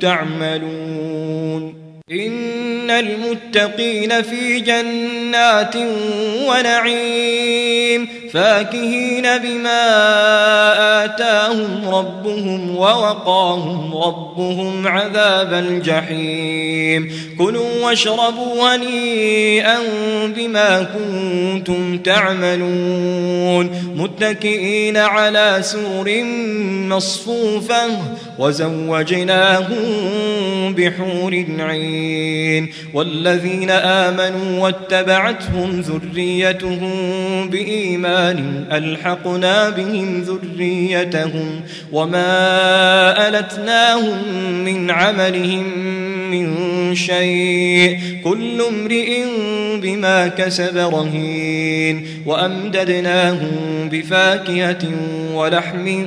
تعملون إن المتقين في جنات ونعيم فاكهين بما آتاهم ربهم ووقاهم ربهم عذاب الجحيم كلوا واشربوا هنيئا بما كنتم تعملون متكئين على سور مصفوفة وزوجناهم بحور عين والذين آمنوا واتبعتهم ذريتهم بإيمان ألحقنا بهم ذريتهم وما ألتناهم من عملهم من شيء كل امرئ بما كسب رهين وأمددناهم بفاكهة ولحم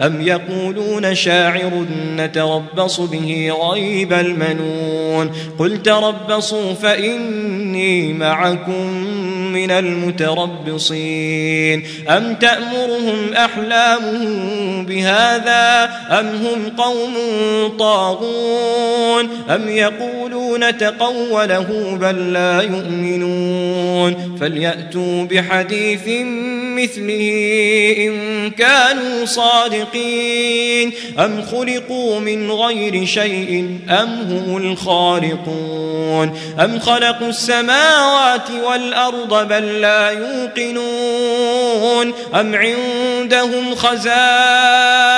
أم يقولون شاعر نتربص به غيب المنون قل تربصوا فإني معكم من المتربصين أم تأمرهم أحلامهم بهذا أم هم قوم طاغون أم يقولون تقوله بل لا يؤمنون. فليأتوا بحديث مثله إن كانوا صادقين. أم خلقوا من غير شيء أم هم الخالقون. أم خلقوا السماوات والأرض بل لا يوقنون. أم عندهم خزائن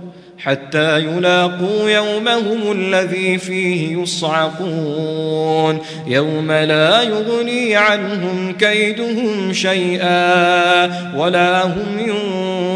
حتى يلاقوا يومهم الذي فيه يصعقون. يوم لا يغني عنهم كيدهم شيئا ولا هم